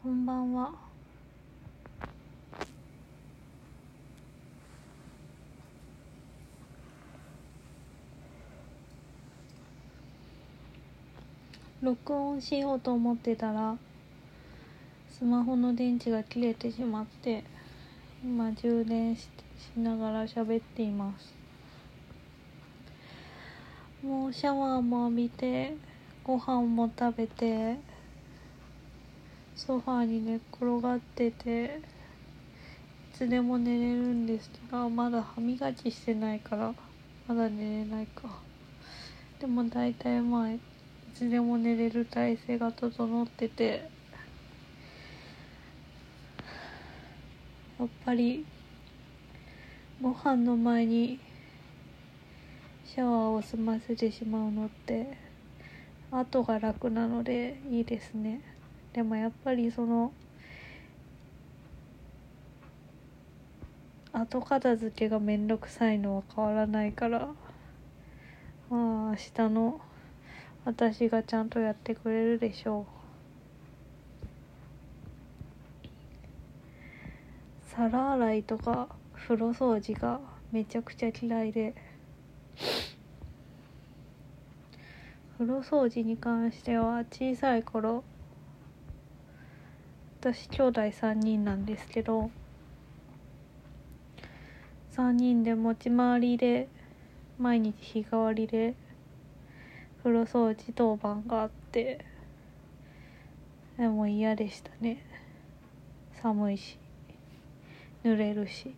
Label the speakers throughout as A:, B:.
A: こんばんは。録音しようと思ってたらスマホの電池が切れてしまって今充電ししながら喋っていますもうシャワーも浴びてご飯も食べてソファーに寝っ転がってていつでも寝れるんですけどまだ歯磨きしてないからまだ寝れないか。でも大体まあいつでも寝れる体勢が整っててやっぱりご飯の前にシャワーを済ませてしまうのって後が楽なのでいいですね。でもやっぱりその後片付けがめんどくさいのは変わらないからまあ明日の私がちゃんとやってくれるでしょう。皿洗いとか風呂掃除がめちゃくちゃ嫌いで。風呂掃除に関しては小さい頃私兄弟3人なんですけど3人で持ち回りで毎日日替わりで風呂掃除当番があってでも嫌でしたね。寒いし濡れるし。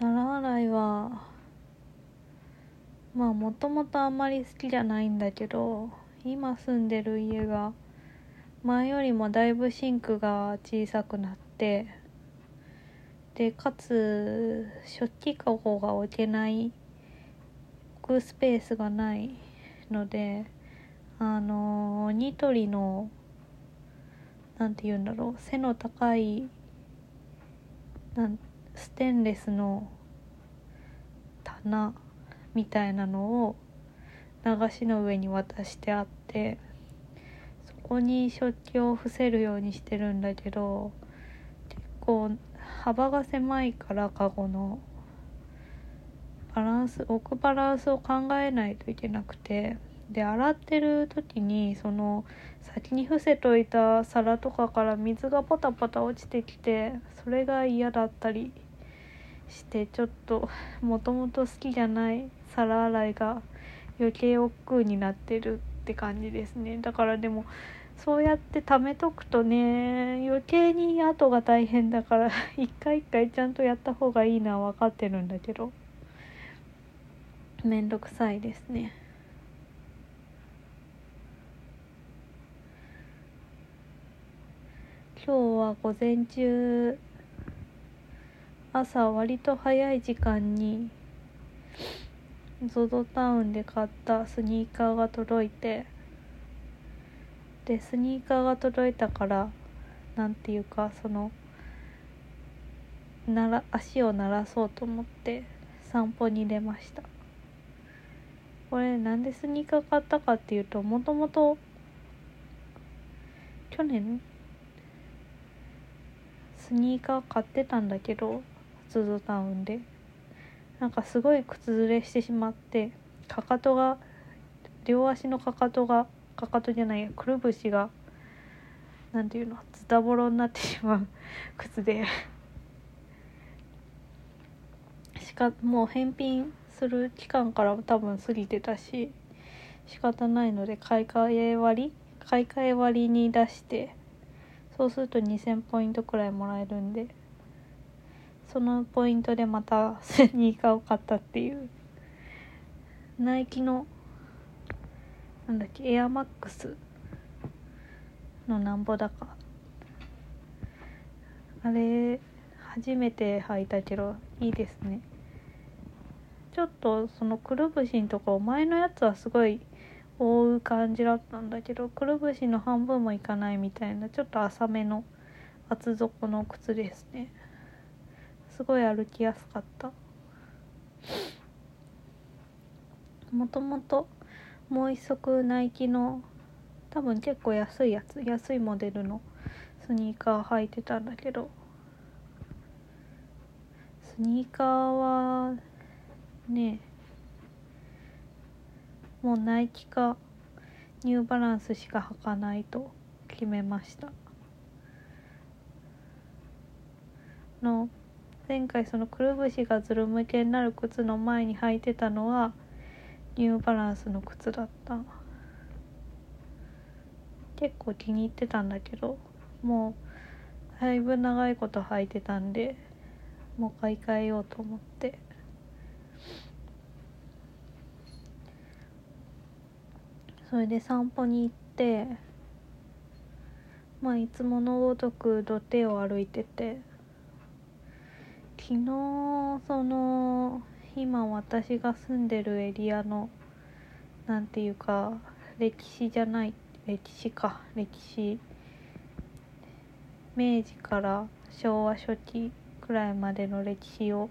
A: 皿洗いはまあもともとあんまり好きじゃないんだけど今住んでる家が前よりもだいぶシンクが小さくなってでかつ食器かごが置けない置くスペースがないのであのニトリのなんて言うんだろう背の高いなんステンレスの棚みたいなのを流しの上に渡してあってそこに食器を伏せるようにしてるんだけど結構幅が狭いからカゴの。バランス置くバランスを考えないといけなくてで洗ってる時にその先に伏せといた皿とかから水がポタポタ落ちてきてそれが嫌だったりしてちょっともともと好きじゃない皿洗いが余計億劫になってるって感じですね。だからでもそうやって貯めとくとね余計に後が大変だから 一回一回ちゃんとやった方がいいのは分かってるんだけどめんどくさいですね。今日は午前中朝割と早い時間に ZOZO タウンで買ったスニーカーが届いてでスニーカーが届いたからなんていうかそのなら足を鳴らそうと思って散歩に出ました。これなんでスニーカー買ったかっていうともともと去年スニーカー買ってたんだけど ZOZO タウンで。なんかすごい靴ずれしてしまってかかとが両足のかかとがかかとじゃないくるぶしがなんていうのズタボロになってしまう 靴で。しかもう返品する期間から多分過ぎてたし仕方ないので買い替え割り買い替え割りに出してそうすると2000ポイントくらいもらえるんで。そのポイントでまたスニーカーを買ったっていう。ナイキのなんだっけエアマックスのなんぼだか。あれ初めて履いたけどいいですね。ちょっとそのくるぶしのとこ前のやつはすごい覆う感じだったんだけどくるぶしの半分もいかないみたいなちょっと浅めの厚底の靴ですね。すごい歩きやすかった。もともともう一足ナイキの多分結構安いやつ安いモデルのスニーカー履いてたんだけどスニーカーはねもうナイキかニューバランスしか履かないと決めました。の前回そのくるぶしがずるむけになる靴の前に履いてたのはニューバランスの靴だった。結構気に入ってたんだけどもうだいぶ長いこと履いてたんでもう買い替えようと思って。それで散歩に行ってまあいつものごとく土手を歩いてて昨日その今私が住んでるエリアのなんていうか歴史じゃない歴史か歴史。明治から昭和初期くらいまでの歴史を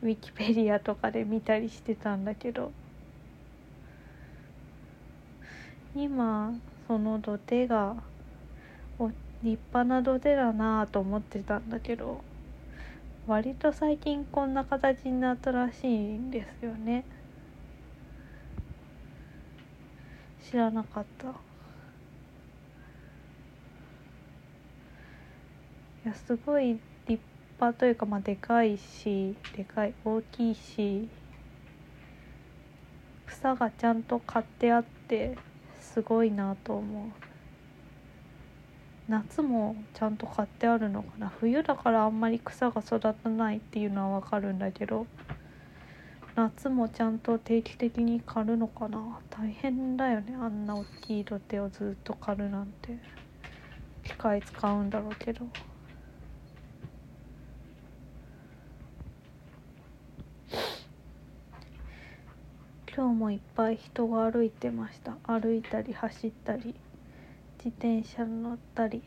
A: ウィキペディアとかで見たりしてたんだけど今その土手が落立派な土手だなぁと思ってたんだけど割と最近こんな形になったらしいんですよね。知らなかった。いやすごい立派というかまあでかいしでかい大きいし草がちゃんと刈ってあってすごいなと思う。夏もちゃんと買ってあるのかな。冬だからあんまり草が育たないっていうのはわかるんだけど夏もちゃんと定期的に刈るのかな。大変だよねあんな大きい土手をずっと刈るなんて。機械使うんだろうけど。今日もいっぱい人が歩いてました。歩いたり走ったり。自転車乗ったり。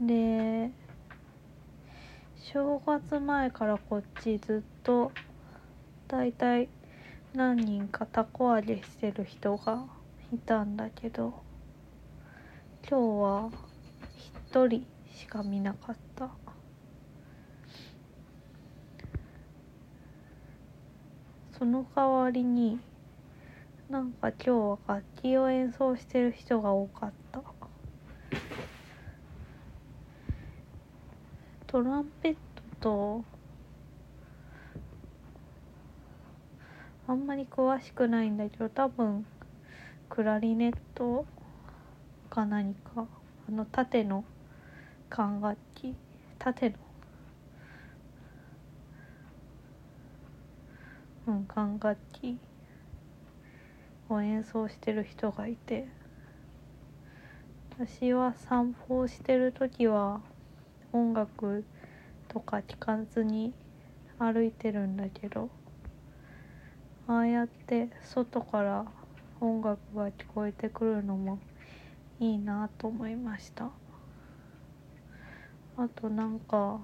A: で正月前からこっちずっとだいたい何人かたこ揚げしてる人がいたんだけど今日は一人しか見なかった。その代わりになんか今日は楽器を演奏してる人が多かった。トランペットとあんまり詳しくないんだけど多分クラリネットか何かあの縦の管楽器？縦の？うん管楽器。を演奏してる人がいて私は散歩をしてる時は音楽とか聞かずに歩いてるんだけどああやって外から音楽が聞こえてくるのもいいなと思いました。あとなんか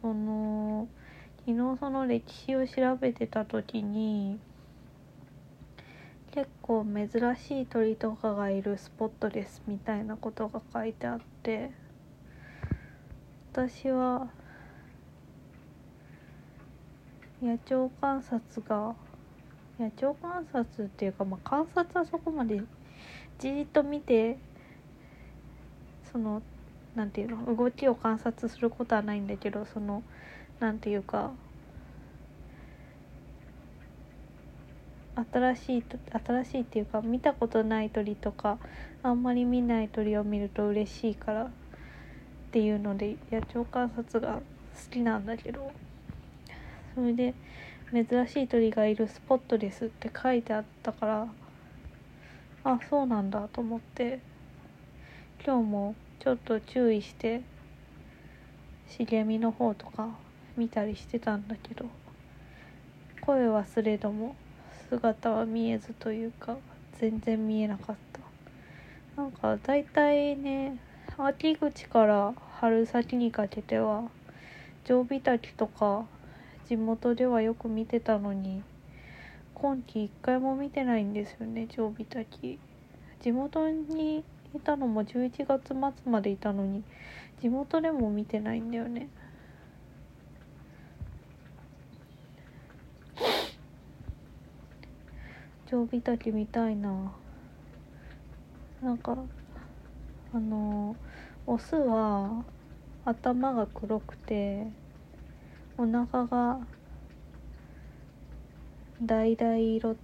A: その昨日その歴史を調べてた時に結構珍しい鳥とかがいるスポットですみたいなことが書いてあって私は野鳥観察が野鳥観察っていうか、まあ、観察はそこまでじーっと見てそのなんていうの動きを観察することはないんだけどそのなんていうか新しい新しいっていうか見たことない鳥とかあんまり見ない鳥を見ると嬉しいからっていうので野鳥観察が好きなんだけど。それで珍しい鳥がいるスポットですって書いてあったからあそうなんだと思って今日もちょっと注意して茂みの方とか見たりしてたんだけど声はすれども姿は見えずというか全然見えなかった。なんか大体ね秋口から春先にかけては常備滝とか地元ではよく見てたのに今季一回も見てないんですよね常備滝。地元にいたのも11月末までいたのに地元でも見てないんだよね。常備滝見たいな。なんかあのオスは頭が黒くてお腹が橙色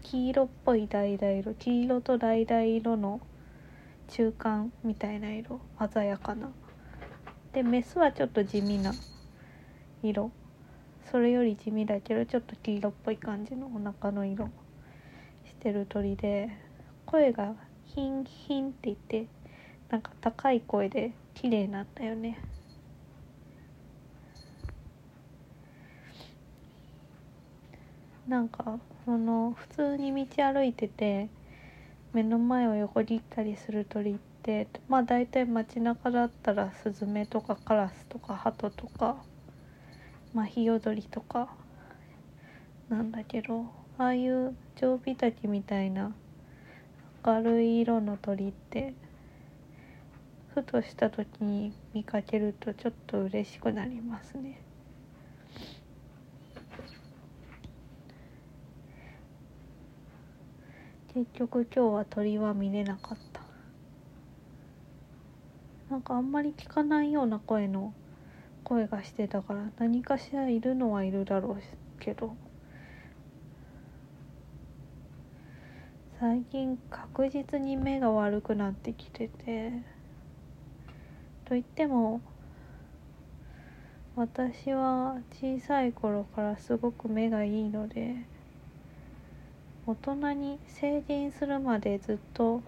A: 黄色っぽい橙色黄色と橙色の中間みたいな色鮮やかな。でメスはちょっと地味な色。それより地味だけどちょっと黄色っぽい感じのお腹の色。してる鳥で声がヒンヒンって言ってなんか高い声で綺麗なんだよね。なんかあの普通に道歩いてて目の前を横切ったりする鳥ってまあ大体街中だったらスズメとかカラスとかハトとかまあヒヨドリとかなんだけどああいう常備滝みたいな明るい色の鳥ってふとした時に見かけるとちょっと嬉しくなりますね。結局今日は鳥は見れなかったなんかあんまり聞かないような声の声がしてたから何かしらいるのはいるだろうけど最近確実に目が悪くなってきててと言っても私は小さい頃からすごく目がいいので大人に成人するまでずっと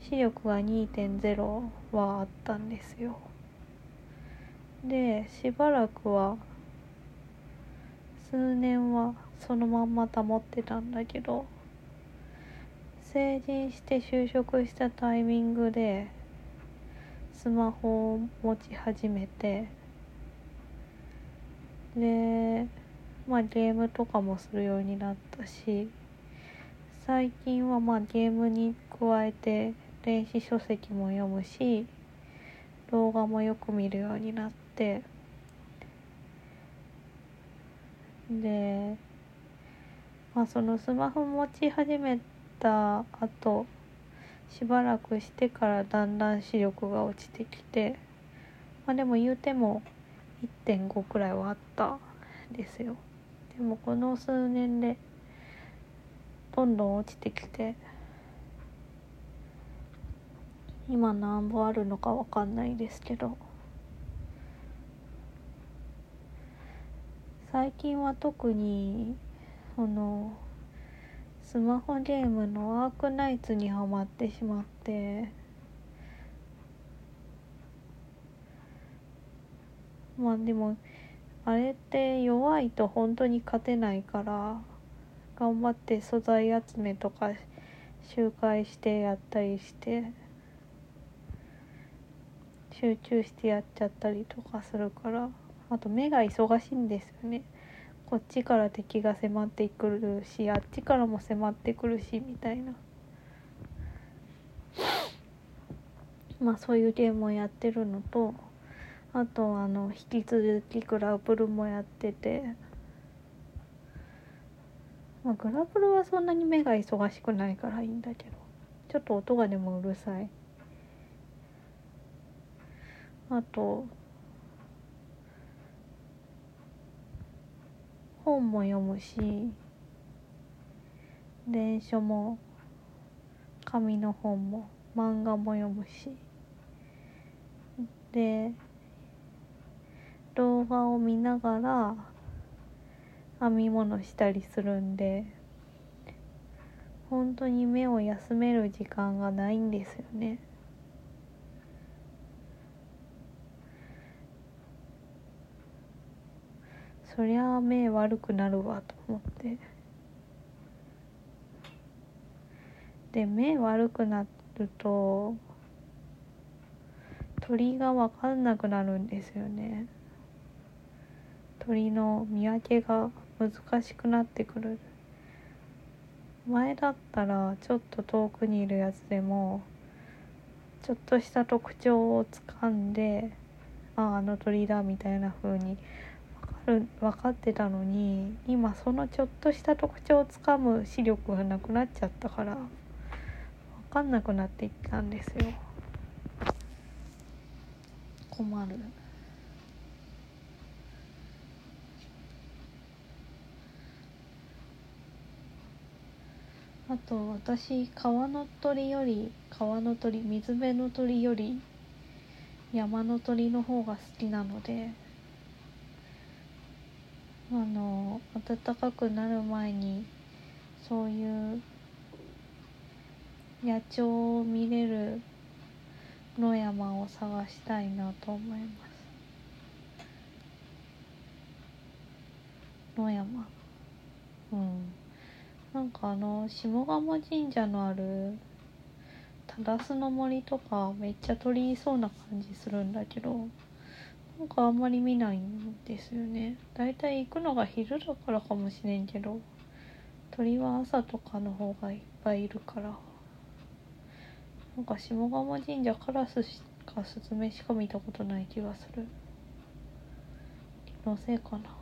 A: 視力が2.0はあったんですよ。でしばらくは数年はそのまんま保ってたんだけど成人して就職したタイミングでスマホを持ち始めてでまあゲームとかもするようになったし最近はまあゲームに加えて電子書籍も読むし動画もよく見るようになってでまあそのスマホ持ち始めてた後しばらくしてからだんだん視力が落ちてきてまあでも言うても1.5くらいはあったですよ。でもこの数年でどんどん落ちてきて今何本あるのかわかんないですけど最近は特にそのスマホゲームのアークナイツにはまってしまって。まあでもあれって弱いと本当に勝てないから頑張って素材集めとか周回してやったりして集中してやっちゃったりとかするからあと目が忙しいんですよね。こっちから敵が迫ってくるしあっちからも迫ってくるしみたいな。まあそういうゲームをやってるのとあとあの引き続きグラブルもやっててまあ、グラブルはそんなに目が忙しくないからいいんだけどちょっと音がでもうるさい。あと本も読むし電書も紙の本も漫画も読むしで動画を見ながら編み物したりするんで本当に目を休める時間がないんですよね。そりゃ目悪くなるわと思って。で目悪くなると鳥が分かんなくなるんですよね。鳥の見分けが難しくなってくる。前だったらちょっと遠くにいるやつでもちょっとした特徴をつかんであああの鳥だみたいな風にる分かってたのに今そのちょっとした特徴をつかむ視力がなくなっちゃったから分かんなくなっていったんですよ困る。あと私川の鳥より川の鳥水辺の鳥より山の鳥の方が好きなのであの暖かくなる前にそういう野鳥を見れる野山を探したいなと思います。野山。うん。なんかあの下鴨神社のある忠須の森とかめっちゃ鳥いそうな感じするんだけど。なんかあんまり見ないんですよね。だいたい行くのが昼だからかもしれんけど鳥は朝とかの方がいっぱいいるから。なんか下鴨神社カラスかスズメしか見たことない気がする。気のせいかな。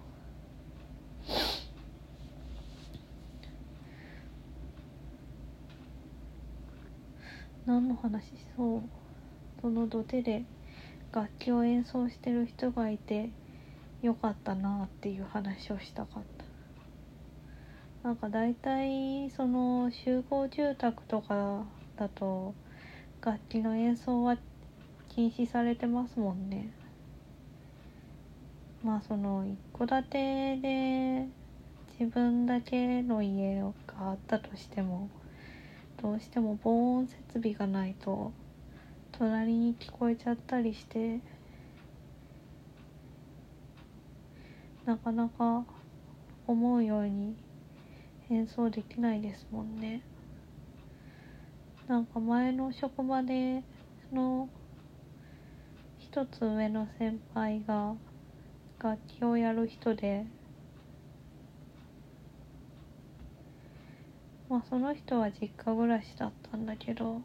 A: 何の話しそう？その土手で楽器を演奏してる人がいてよかったなっていう話をしたかった。なんか大体その集合住宅とかだと楽器の演奏は禁止されてますもんね。まあその一戸建てで自分だけの家があったとしてもどうしても防音設備がないと隣に聞こえちゃったりしてなかなか思うように演奏できないですもんね。なんか前の職場での一つ上の先輩が楽器をやる人でまあその人は実家暮らしだったんだけど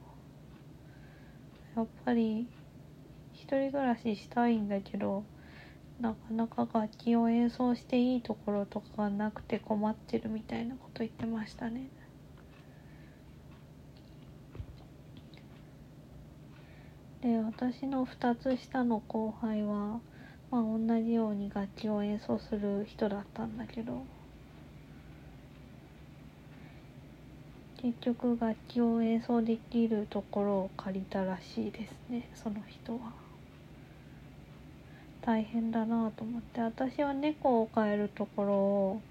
A: やっぱり一人暮らししたいんだけどなかなか楽器を演奏していいところとかがなくて困ってるみたいなこと言ってましたね。で私の2つ下の後輩は、まあ、同じように楽器を演奏する人だったんだけど結局楽器を演奏できるところを借りたらしいですねその人は。大変だなと思って私は猫を飼えるところを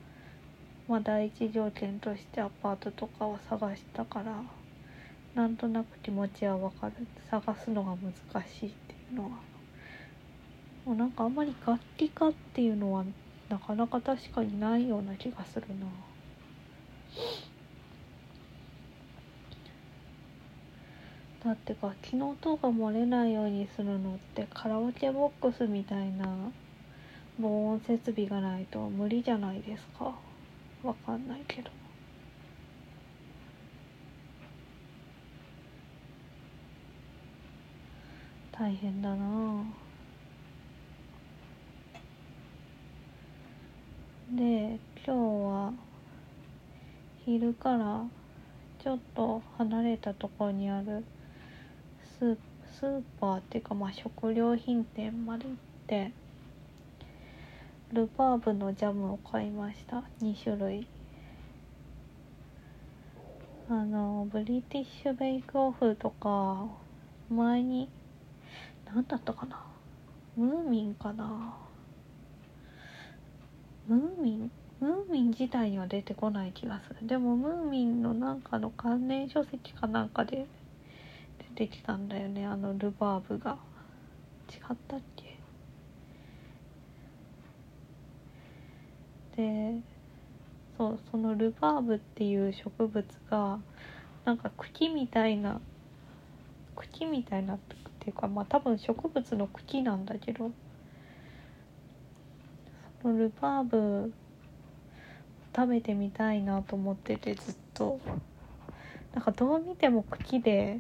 A: まあ第一条件としてアパートとかを探したからなんとなく気持ちはわかる。探すのが難しいっていうのは。もうなんかあんまり楽器家っていうのはなかなか確かにないような気がするな。だって楽器の音が漏れないようにするのってカラオケボックスみたいな。防音設備がないと無理じゃないですか。わかんないけど。大変だな。で今日は昼からちょっと離れたところにあるスーパーっていうかまあ食料品店まで行ってルバーブのジャムを買いました。2種類。あのブリティッシュベイクオフとか前に何だったかな？ムーミンかな？ムーミン？ムーミン自体には出てこない気がする。でもムーミンのなんかの関連書籍かなんかで出てきたんだよねあのルバーブが。違ったっけ？でそうそのルバーブっていう植物がなんか茎みたいな茎みたいなっていうかまあ多分植物の茎なんだけどそのルバーブ食べてみたいなと思っててずっと。なんかどう見ても茎で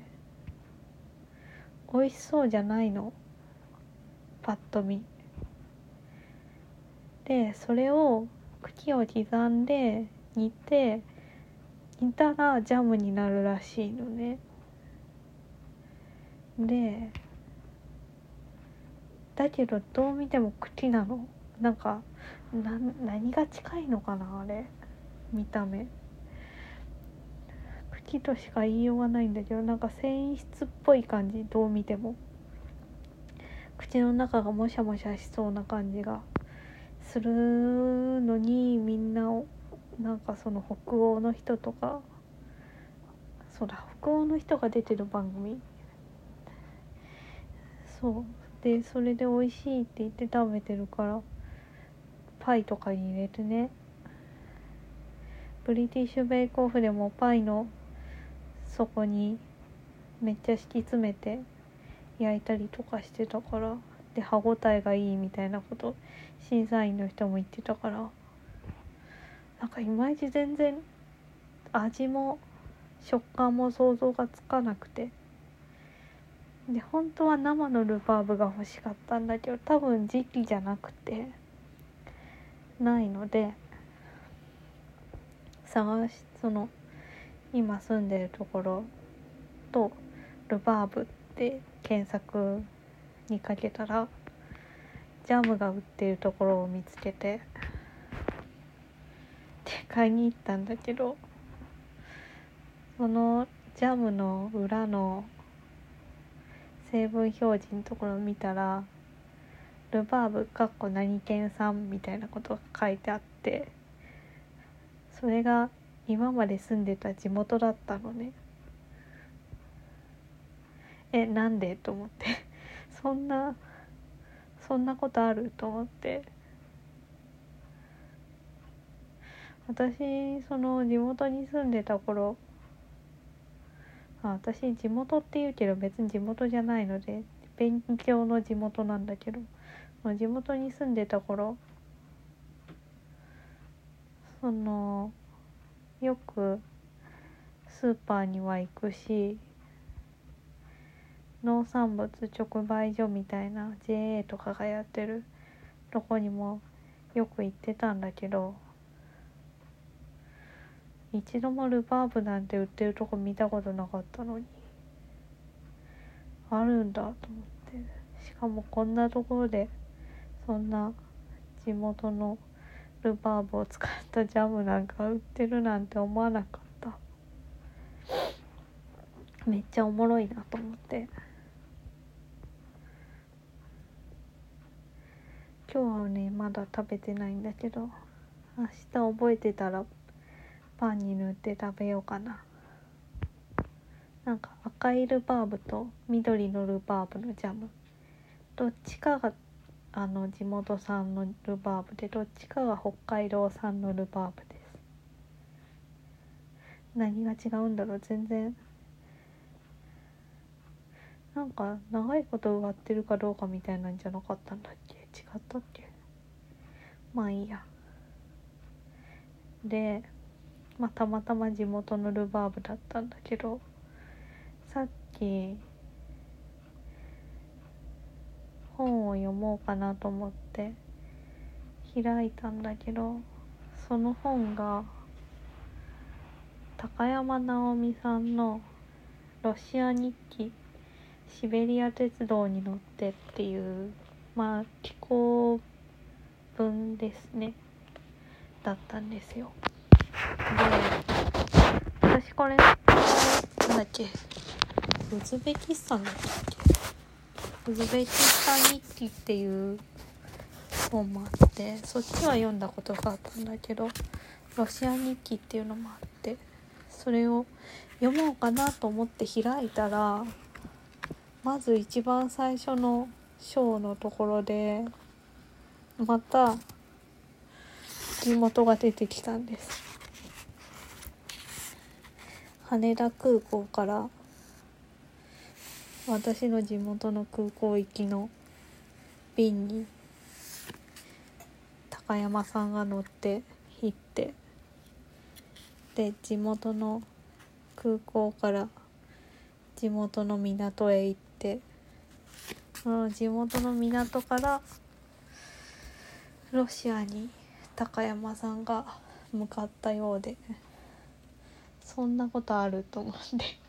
A: 美味しそうじゃないの。パッと見。でそれを茎を刻んで煮て煮たらジャムになるらしいのね。でだけどどう見ても茎なの。なんかな何が近いのかなあれ。見た目。茎としか言いようがないんだけどなんか繊維質っぽい感じどう見ても。口の中がもしゃもしゃしそうな感じがするのにみんななんかその北欧の人とかそうだ北欧の人が出てる番組。そう。でそれで美味しいって言って食べてるからパイとかに入れてね。ブリティッシュベイクオフでもパイの底にめっちゃ敷き詰めて焼いたりとかしてたからで歯ごたえがいいみたいなこと審査員の人も言ってたからなんかいまいち全然味も食感も想像がつかなくてで本当は生のルバーブが欲しかったんだけど多分時期じゃなくてないので探しその今住んでるところとルバーブって検索にかけたらジャムが売ってるところを見つけてで買いに行ったんだけどそのジャムの裏の成分表示のところを見たらルバーブかっこ何県産みたいなことが書いてあってそれが今まで住んでた地元だったのね。えなんで？と思って。そんなそんなことある？と思って。私その地元に住んでた頃あ私地元って言うけど別に地元じゃないので勉強の地元なんだけど地元に住んでた頃そのよくスーパーには行くし農産物直売所みたいな JA とかがやってるとこにもよく行ってたんだけど一度もルバーブなんて売ってるとこ見たことなかったのにあるんだと思って。しかもこんなところでそんな地元のルバーブを使ったジャムなんか売ってるなんて思わなかった。めっちゃおもろいなと思って。今日はねまだ食べてないんだけど明日覚えてたらパンに塗って食べようかな。なんか赤いルバーブと緑のルバーブのジャム。どっちかがあの地元産のルバーブでどっちかが北海道産のルバーブです。何が違うんだろう全然なんか長いこと植わってるかどうかみたいなんじゃなかったんだっけ？違ったっけ？まあいいや。でまあたまたま地元のルバーブだったんだけどさっき本を読もうかなと思って開いたんだけどその本が高山直美さんの「ロシア日記シベリア鉄道に乗って」っていうまあ寄稿文ですね。だったんですよ。で私これなんだっけウズベキスタンだったっけ？ウズベキスタン日記っていう本もあってそっちは読んだことがあったんだけどロシア日記っていうのもあってそれを読もうかなと思って開いたらまず一番最初の章のところでまた地元が出てきたんです。羽田空港から私の地元の空港行きの便に高山さんが乗って行ってで地元の空港から地元の港へ行ってその地元の港からロシアに高山さんが向かったようでそんなことあると思って。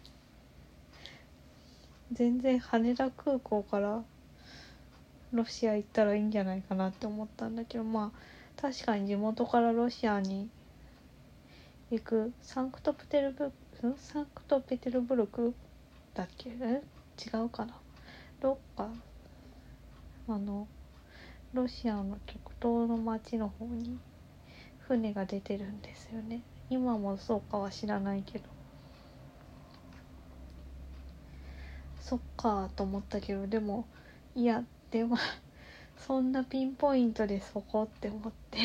A: 全然羽田空港からロシア行ったらいいんじゃないかなって思ったんだけどまあ確かに地元からロシアに行くサンクトペテルブルクサンクトペテルブルクだっけ？え？違うかな？どっか？あのロシアの極東の町の方に船が出てるんですよね。今もそうかは知らないけど。そっかと思ったけどでもいやでも そんなピンポイントでそこって思って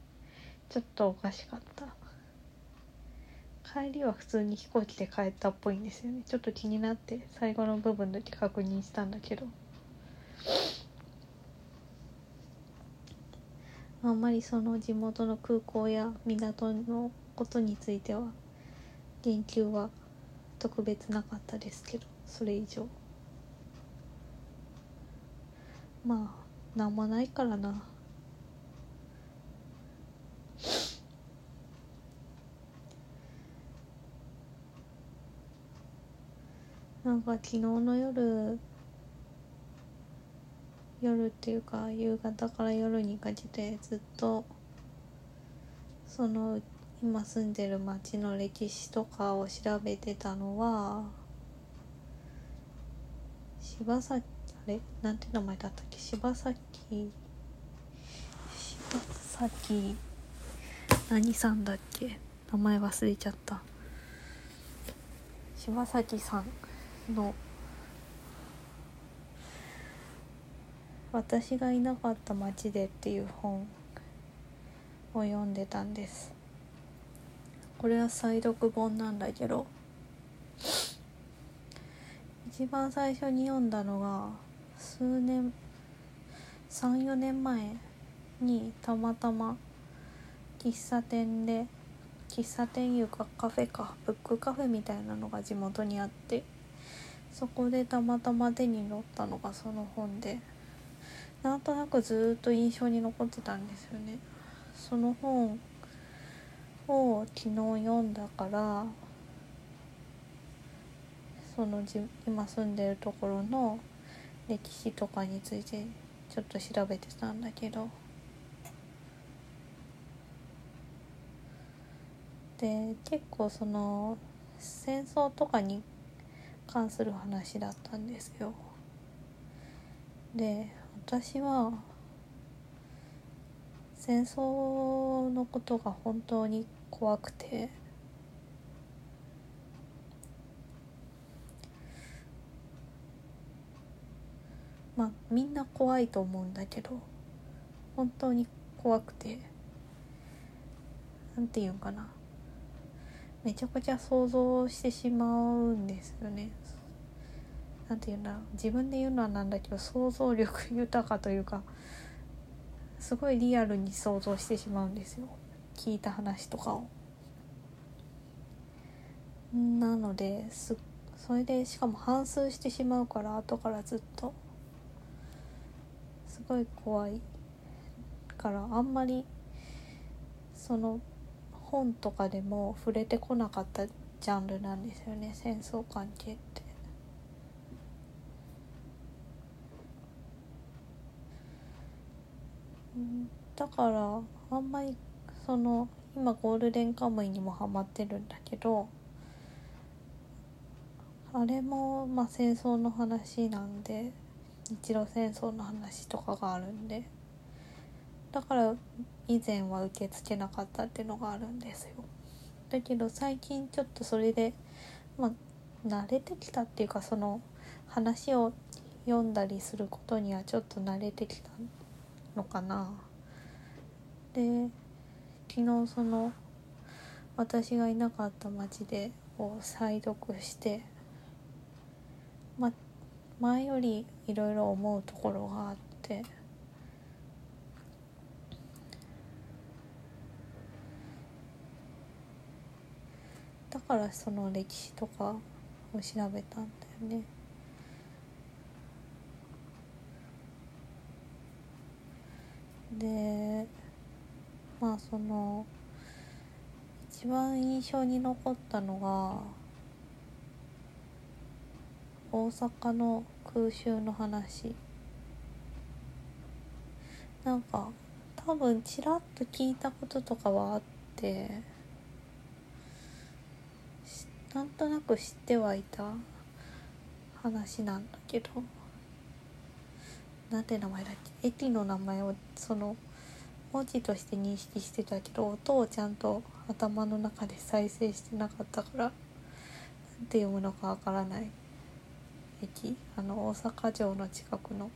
A: ちょっとおかしかった。帰りは普通に飛行機で帰ったっぽいんですよね。ちょっと気になって最後の部分だけ確認したんだけど。あんまりその地元の空港や港のことについては言及は特別なかったですけど。それ以上。まあなんもないからな。なんか昨日の夜夜っていうか夕方から夜にかけてずっとその今住んでる町の歴史とかを調べてたのは柴崎あれ？なんて名前だったっけ？柴崎柴崎何さんだっけ？名前忘れちゃった。柴崎さんの。私がいなかった街でっていう本。を読んでたんです。これは再読本なんだけど。一番最初に読んだのが数年34年前にたまたま喫茶店で喫茶店いうかカフェかブックカフェみたいなのが地元にあってそこでたまたま手に取ったのがその本で。なんとなくずっと印象に残ってたんですよね。その本を昨日読んだからその今住んでるところの歴史とかについてちょっと調べてたんだけど。で結構その戦争とかに関する話だったんですよ。で私は戦争のことが本当に怖くて。まあみんな怖いと思うんだけど本当に怖くてなんて言うんかな。めちゃくちゃ想像してしまうんですよね。なんて言うんだろう。自分で言うのはなんだけど想像力豊かというかすごいリアルに想像してしまうんですよ。聞いた話とかを。なのですそれでしかも反数してしまうから後からずっと。すごい怖いからあんまりその本とかでも触れてこなかったジャンルなんですよね戦争関係って。だからあんまりその今ゴールデンカムイにもハマってるんだけどあれもまあ戦争の話なんで日露戦争の話とかがあるんで。だから以前は受け付けなかったっていうのがあるんですよ。だけど最近ちょっとそれでまあ慣れてきたっていうかその話を読んだりすることにはちょっと慣れてきたのかな。で昨日その私がいなかった町でを再読して前よりいろいろ思うところがあってだからその歴史とかを調べたんだよね。でまあその一番印象に残ったのが大阪の空襲の話。なんか多分ちらっと聞いたこととかはあってなんとなく知ってはいた話なんだけどなんて名前だっけ？駅の名前をその文字として認識してたけど音をちゃんと頭の中で再生してなかったからなんて読むのかわからない。駅？あの大阪城の近くの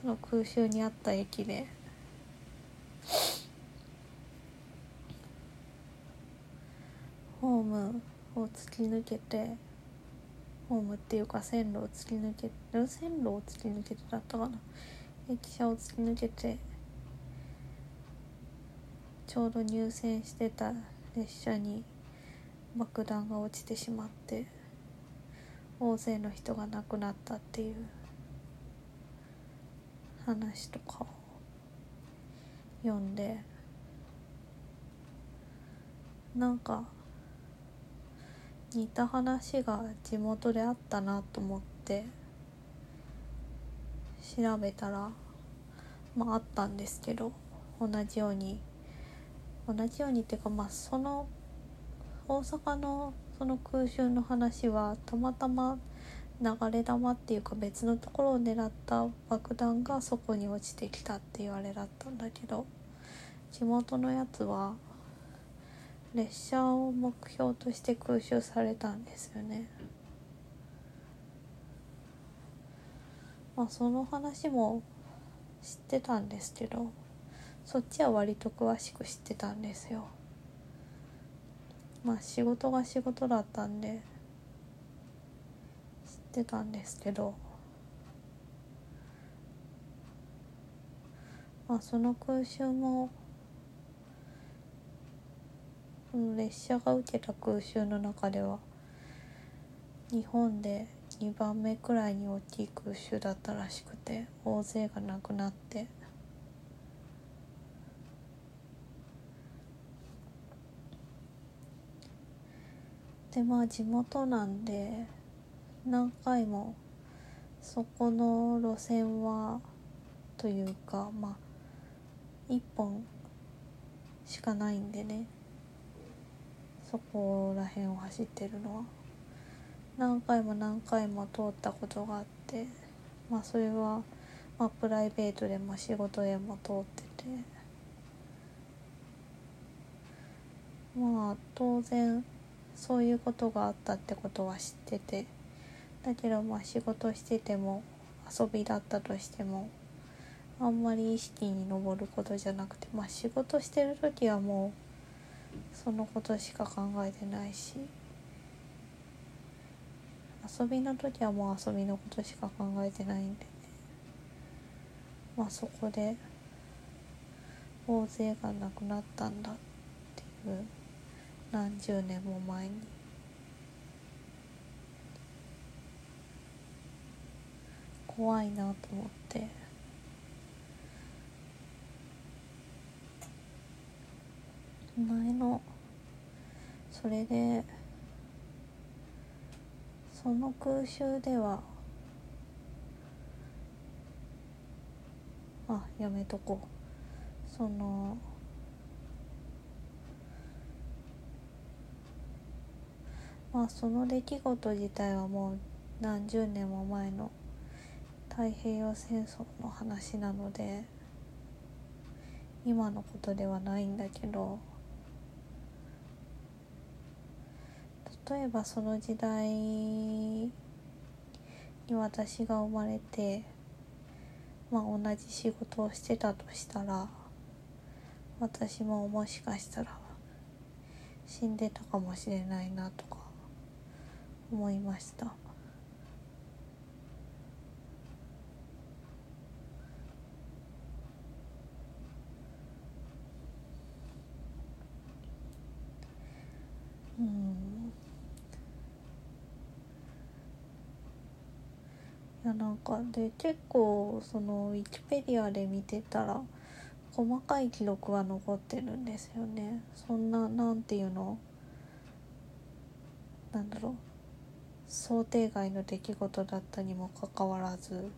A: その空襲にあった駅で。ホームを突き抜けてホームっていうか線路を突き抜けて線路を突き抜けてだったかな。駅舎を突き抜けてちょうど入線してた列車に爆弾が落ちてしまって。大勢の人が亡くなったっていう話とかを読んでなんか似た話が地元であったなと思って調べたらまああったんですけど同じように同じようにっていうかまあその大阪のその空襲の話はたまたま流れ弾っていうか別のところを狙った爆弾がそこに落ちてきたって言われだったんだけど地元のやつは列車を目標として空襲されたんですよね。まあその話も知ってたんですけどそっちは割と詳しく知ってたんですよ。まあ仕事が仕事だったんで知ってたんですけどまあその空襲も列車が受けた空襲の中では日本で2番目くらいに大きい空襲だったらしくて大勢が亡くなってでまあ地元なんで何回もそこの路線はというかまあ一本しかないんでね。そこら辺を走ってるのは。何回も何回も通ったことがあってまあそれは、まあ、プライベートでも仕事でも通ってて。まあ当然そういうことがあったってことは知ってて。だけどまあ仕事してても遊びだったとしてもあんまり意識に上ることじゃなくてまあ仕事してる時はもうそのことしか考えてないし遊びの時はもう遊びのことしか考えてないんでね。まあそこで大勢がなくなったんだっていう何十年も前に。怖いなと思って。前のそれでその空襲ではあやめとこう。そのまあその出来事自体はもう何十年も前の太平洋戦争の話なので今のことではないんだけど例えばその時代に私が生まれて、まあ、同じ仕事をしてたとしたら私ももしかしたら死んでたかもしれないなとか思いました。うん。いやなんかで結構そのウィキペディアで見てたら細かい記録は残ってるんですよね。そんななんていうの？なんだろう。想定外の出来事だったにもかかわらず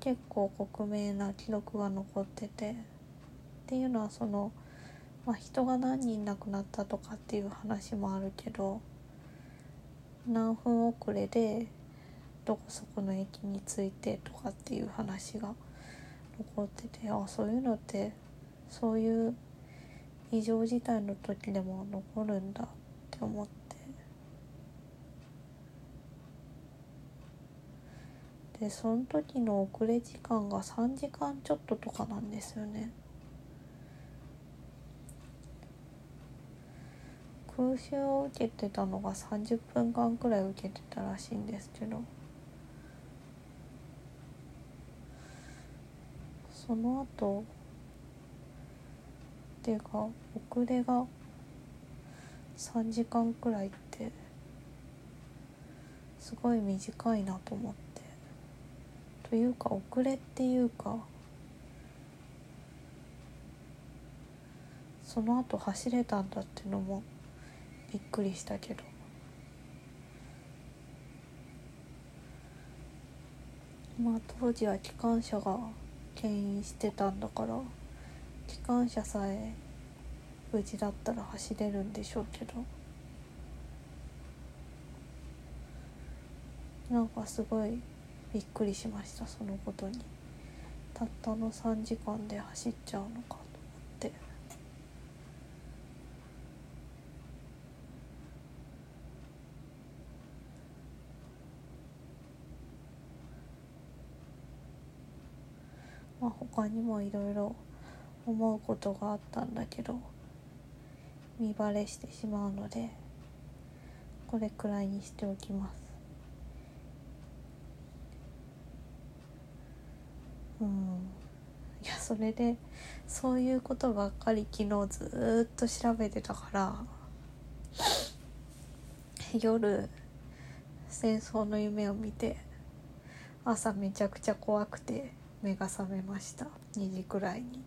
A: 結構克明な記録が残っててっていうのはその、まあ、人が何人亡くなったとかっていう話もあるけど何分遅れでどこそこの駅に着いてとかっていう話が残っててあそういうのってそういう異常事態の時でも残るんだって思ってでその時の遅れ時間が3時間ちょっととかなんですよね空襲を受けてたのが30分間くらい受けてたらしいんですけどその後っていうか遅れが3時間くらいってすごい短いなと思って。というか遅れっていうかその後走れたんだってのもびっくりしたけど。まあ当時は機関車が牽引してたんだから機関車さえ無事だったら走れるんでしょうけど。なんかすごいびっくりしましたそのことに。たったの3時間で走っちゃうのかと思って。まあ他にもいろいろ思うことがあったんだけど見バレしてしまうのでこれくらいにしておきます。うん。いやそれでそういうことばっかり昨日ずっと調べてたから夜戦争の夢を見て朝めちゃくちゃ怖くて目が覚めました。2時くらいに。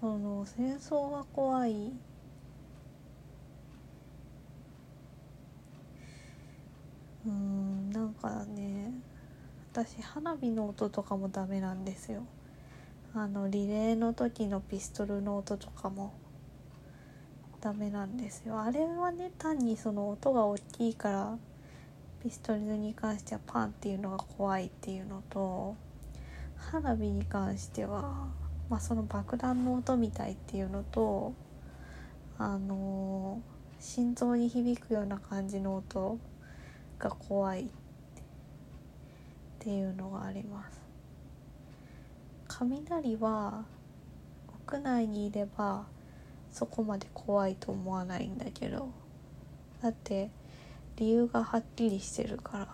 A: その戦争が怖い。うんなんかね私花火の音とかもダメなんですよ。あのリレーの時のピストルの音とかもダメなんですよ。あれはね単にその音が大きいからピストルに関してはパンっていうのが怖いっていうのと花火に関しては、まあ、その爆弾の音みたいっていうのとあの心臓に響くような感じの音が怖いっていうのがあります。雷は屋内にいればそこまで怖いと思わないんだけどだって理由がはっきりしてるから。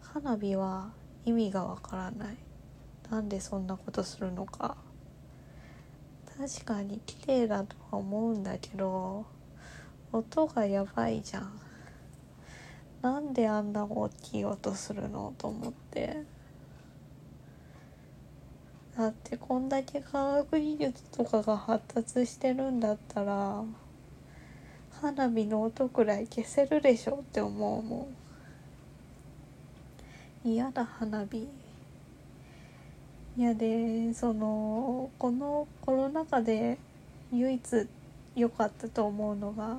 A: 花火は意味がわからない。なんでそんなことするのか。確かに綺麗だとは思うんだけど音がやばいじゃん。なんであんな大きい音するのと思って。だってこんだけ科学技術とかが発達してるんだったら花火の音くらい消せるでしょって思うもん。嫌だ花火。いやでそのこのコロナ禍で唯一良かったと思うのが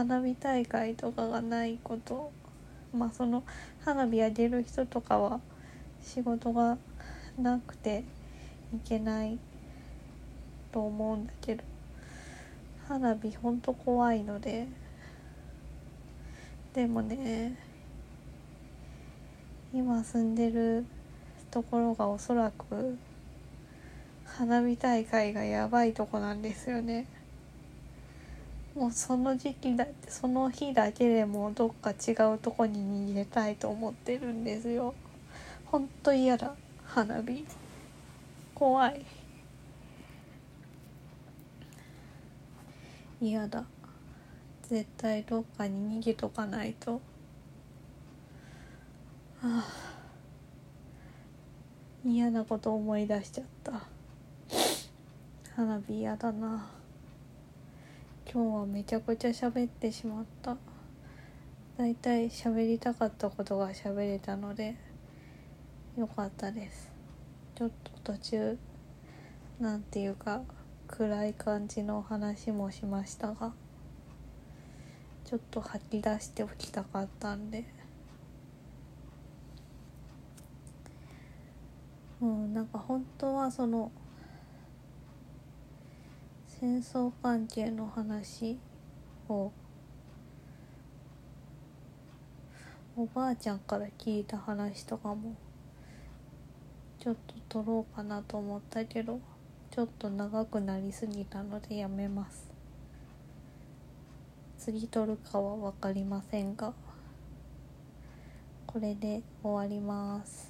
A: 花火大会とかがないこと。まあその花火上げる人とかは仕事がなくていけないと思うんだけど。花火ほんと怖いので。でもね今住んでるところがおそらく花火大会がやばいとこなんですよね。もうその時期だってその日だけでもどっか違うとこに逃げたいと思ってるんですよ。ほんと嫌だ花火。怖い。嫌だ。絶対どっかに逃げとかないと。はあ。嫌なこと思い出しちゃった。花火嫌だな。今日はめちゃくちゃ喋ってしまった。だいたい喋りたかったことが喋れたのでよかったです。ちょっと途中なんていうか暗い感じの話もしましたがちょっと吐き出しておきたかったんで。うんなんか本当はその戦争関係の話をおばあちゃんから聞いた話とかもちょっと撮ろうかなと思ったけどちょっと長くなりすぎたのでやめます。次撮るかは分かりませんがこれで終わります。